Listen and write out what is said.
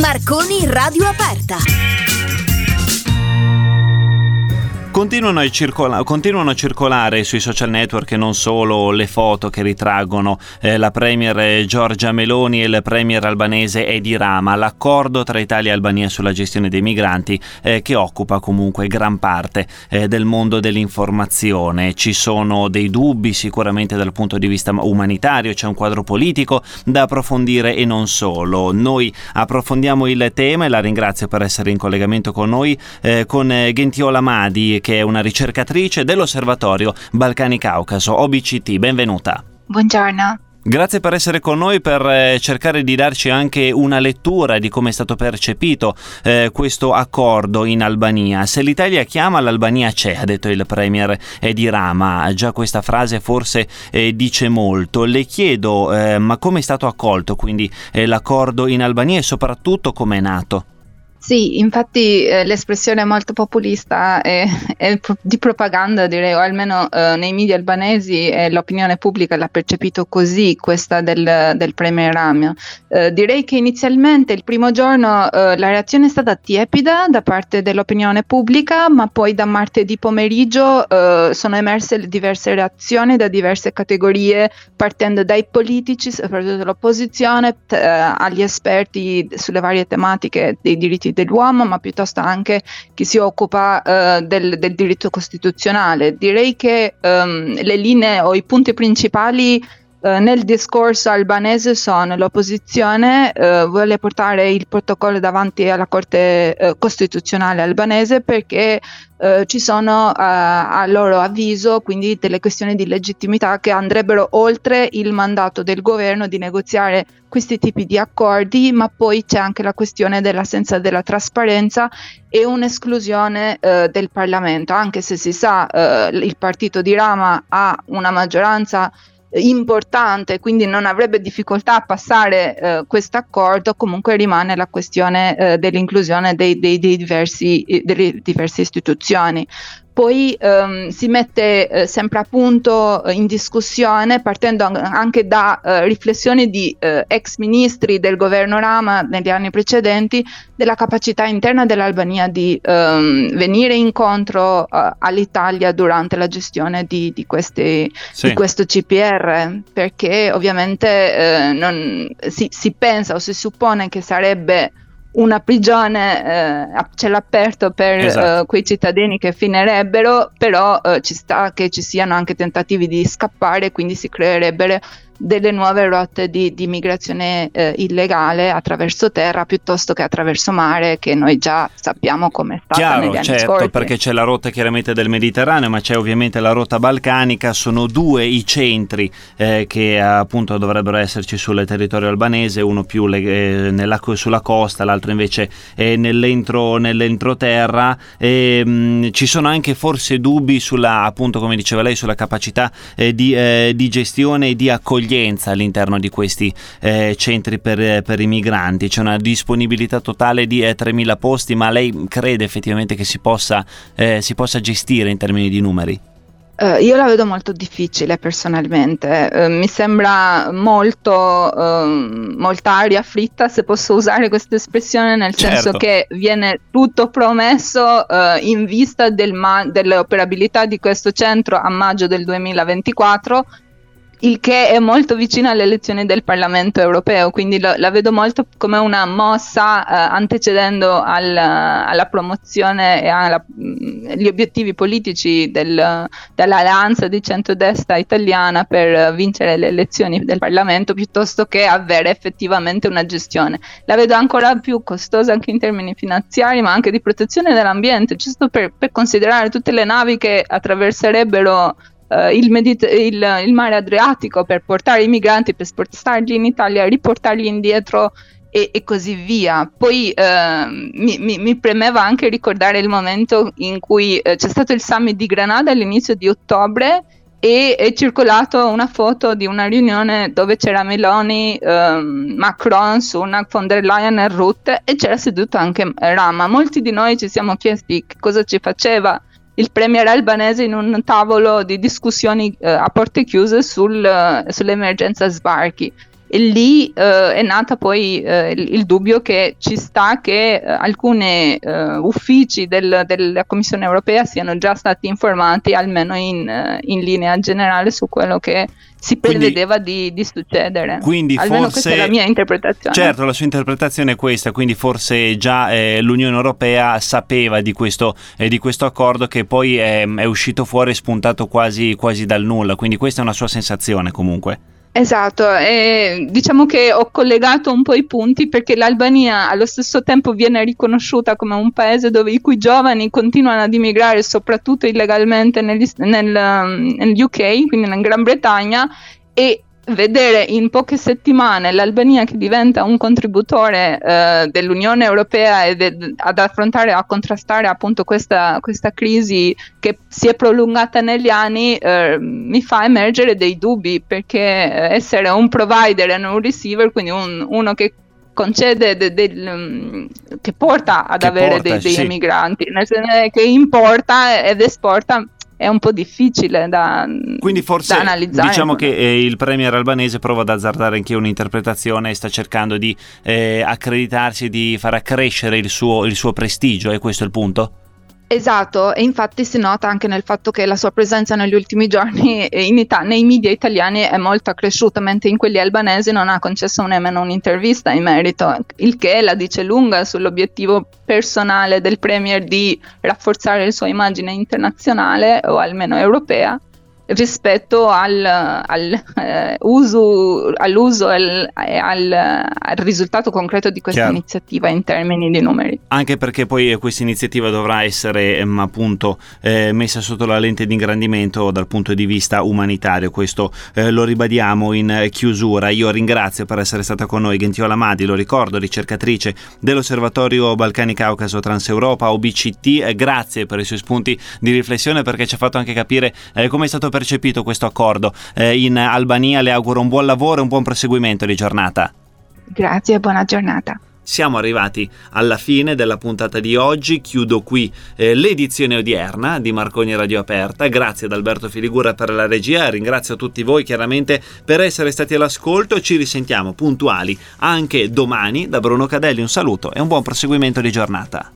Marconi Radio Aperta. Continuano a, circola- continuano a, circolare sui social network non solo le foto che ritraggono eh, la premier Giorgia Meloni e il premier albanese Edi Rama, l'accordo tra Italia e Albania sulla gestione dei migranti eh, che occupa comunque gran parte eh, del mondo dell'informazione. Ci sono dei dubbi sicuramente dal punto di vista umanitario, c'è un quadro politico da approfondire e non solo. Noi approfondiamo il tema e la ringrazio per essere in collegamento con noi eh, con eh, Gentiola Madi che è una ricercatrice dell'Osservatorio Balcani Caucaso, OBCT. Benvenuta. Buongiorno. Grazie per essere con noi, per eh, cercare di darci anche una lettura di come è stato percepito eh, questo accordo in Albania. Se l'Italia chiama, l'Albania c'è, ha detto il Premier Edi Rama. Già questa frase forse eh, dice molto. Le chiedo, eh, ma come è stato accolto quindi eh, l'accordo in Albania e soprattutto come è nato? Sì, infatti eh, l'espressione molto populista è, è, di propaganda, direi, o almeno eh, nei media albanesi e l'opinione pubblica l'ha percepito così, questa del, del Premier Ramia. Eh, direi che inizialmente il primo giorno eh, la reazione è stata tiepida da parte dell'opinione pubblica, ma poi da martedì pomeriggio eh, sono emerse diverse reazioni da diverse categorie, partendo dai politici, soprattutto dall'opposizione, t- eh, agli esperti sulle varie tematiche dei diritti dell'uomo, ma piuttosto anche chi si occupa uh, del, del, diritto costituzionale. Direi che um, le linee o i punti principali Uh, nel discorso albanese sono l'opposizione uh, vuole portare il protocollo davanti alla Corte uh, Costituzionale albanese perché ci sono a loro avviso quindi delle questioni di legittimità che andrebbero oltre il mandato del governo di negoziare questi tipi di accordi, ma poi c'è anche la questione dell'assenza della trasparenza e un'esclusione del Parlamento, anche se si sa il partito di Rama ha una maggioranza importante, quindi non avrebbe difficoltà a passare eh, questo accordo, comunque rimane la questione eh, dell'inclusione dei, dei, dei diversi, eh, delle diverse istituzioni poi ehm, si mette eh, sempre a punto eh, in discussione, partendo an- anche da eh, riflessioni di eh, ex ministri del governo Rama negli anni precedenti, della capacità interna dell'Albania di ehm, venire incontro eh, all'Italia durante la gestione di, di, questi, sì. di questo CPR, perché ovviamente eh, non, si, si pensa o si suppone che sarebbe una prigione eh, a cielo aperto per esatto. uh, quei cittadini che finirebbero, però uh, ci sta che ci siano anche tentativi di scappare, quindi si creerebbero delle nuove rotte di, di migrazione eh, illegale attraverso terra piuttosto che attraverso mare che noi già sappiamo come è stata Chiaro, negli anni certo, scorsi. perché c'è la rotta chiaramente del Mediterraneo ma c'è ovviamente la rotta balcanica. Sono due i centri eh, che appunto dovrebbero esserci sul territorio albanese. Uno più le, eh, nella, sulla costa l'altro invece nell'entro, nell'entroterra. E, mh, mm, ci sono anche forse dubbi sulla appunto come diceva lei sulla capacità eh, di, eh, di gestione e di accoglienza accoglienza all'interno di questi eh, centri per, per, i migranti, c'è una disponibilità totale di eh, 3.000 posti, ma lei crede effettivamente che si possa, eh, si possa gestire in termini di numeri? Uh, io la vedo molto difficile personalmente, uh, mi sembra molto, uh, molta aria fritta se posso usare questa espressione, nel certo. senso che viene tutto promesso in vista del ma- dell'operabilità di questo centro a maggio del 2024 il che è molto vicino alle elezioni del Parlamento europeo, quindi lo, la vedo molto come una mossa eh, antecedendo al, alla promozione e agli obiettivi politici del, dell'alleanza di centrodestra italiana per vincere le elezioni del Parlamento piuttosto che avere effettivamente una gestione. La vedo ancora più costosa anche in termini finanziari, ma anche di protezione dell'ambiente, giusto per, per considerare tutte le navi che attraverserebbero uh, il, Medit- il, il, mare Adriatico per portare i migranti, per spostarli in Italia, riportarli indietro e, e così via. Poi uh, mi, mi, mi, premeva anche ricordare il momento in cui uh, c'è stato il summit di Granada all'inizio di ottobre e è circolato una foto di una riunione dove c'era Meloni, um, Macron, Sunak, von der Leyen e Ruth e c'era seduto anche Rama. Molti di noi ci siamo chiesti cosa ci faceva il premier albanese in un tavolo di discussioni eh, a porte chiuse sul, uh, sull'emergenza sbarchi. E lì eh, è nata poi eh, il, il, dubbio che ci sta che eh, alcuni eh, uffici del, della Commissione europea siano già stati informati almeno in, eh, in linea generale su quello che si prevedeva quindi, di, di, succedere. Quindi Almeno forse, questa è la mia interpretazione. Certo, la sua interpretazione è questa, quindi forse già eh, l'Unione Europea sapeva di questo, eh, di questo, accordo che poi è, è uscito fuori e spuntato quasi, quasi dal nulla, quindi questa è una sua sensazione comunque. Esatto, e diciamo che ho collegato un po' i punti perché l'Albania allo stesso tempo viene riconosciuta come un paese dove i cui giovani continuano ad immigrare soprattutto illegalmente negli, nel, nel UK, quindi in Gran Bretagna, e vedere in poche settimane l'Albania che diventa un contributore eh, dell'Unione Europea ed de- ad affrontare, a contrastare appunto questa, questa, crisi che si è prolungata negli anni, eh, mi fa emergere dei dubbi perché eh, essere un provider e non un receiver, quindi un, uno che concede de, de, de, mm, che porta ad che avere porta, dei, dei sì. migranti, nel senso che importa ed esporta è un po' difficile da, Quindi forse da analizzare. Diciamo che eh, il premier albanese prova ad azzardare anche un'interpretazione e sta cercando di eh, accreditarsi, di far accrescere il suo, il suo prestigio, è questo il punto? Esatto, e infatti si nota anche nel fatto che la sua presenza negli ultimi giorni Ita- nei media italiani è molto accresciuta, mentre in quelli albanesi non ha concesso nemmeno un'intervista in merito, il che la dice lunga sull'obiettivo personale del Premier di rafforzare la sua immagine internazionale o almeno europea rispetto al, al, eh, uso, all'uso e al, al, risultato concreto di questa Chiaro. iniziativa in termini di numeri. Anche perché poi questa iniziativa dovrà essere ehm, appunto eh, messa sotto la lente di ingrandimento dal punto di vista umanitario, questo eh, lo ribadiamo in chiusura. Io ringrazio per essere stata con noi Gentiola Madi, lo ricordo, ricercatrice dell'Osservatorio Balcani Caucaso Transeuropa OBCT, grazie per i suoi spunti di riflessione perché ci ha fatto anche capire eh, come è stato percepito questo accordo eh, in Albania. Le auguro un buon lavoro e un buon proseguimento di giornata. Grazie e buona giornata. Siamo arrivati alla fine della puntata di oggi, chiudo qui eh, l'edizione odierna di Marconi Radio Aperta, grazie ad Alberto Filigura per la regia, ringrazio tutti voi chiaramente per essere stati all'ascolto, ci risentiamo puntuali anche domani da Bruno Cadelli, un saluto e un buon proseguimento di giornata.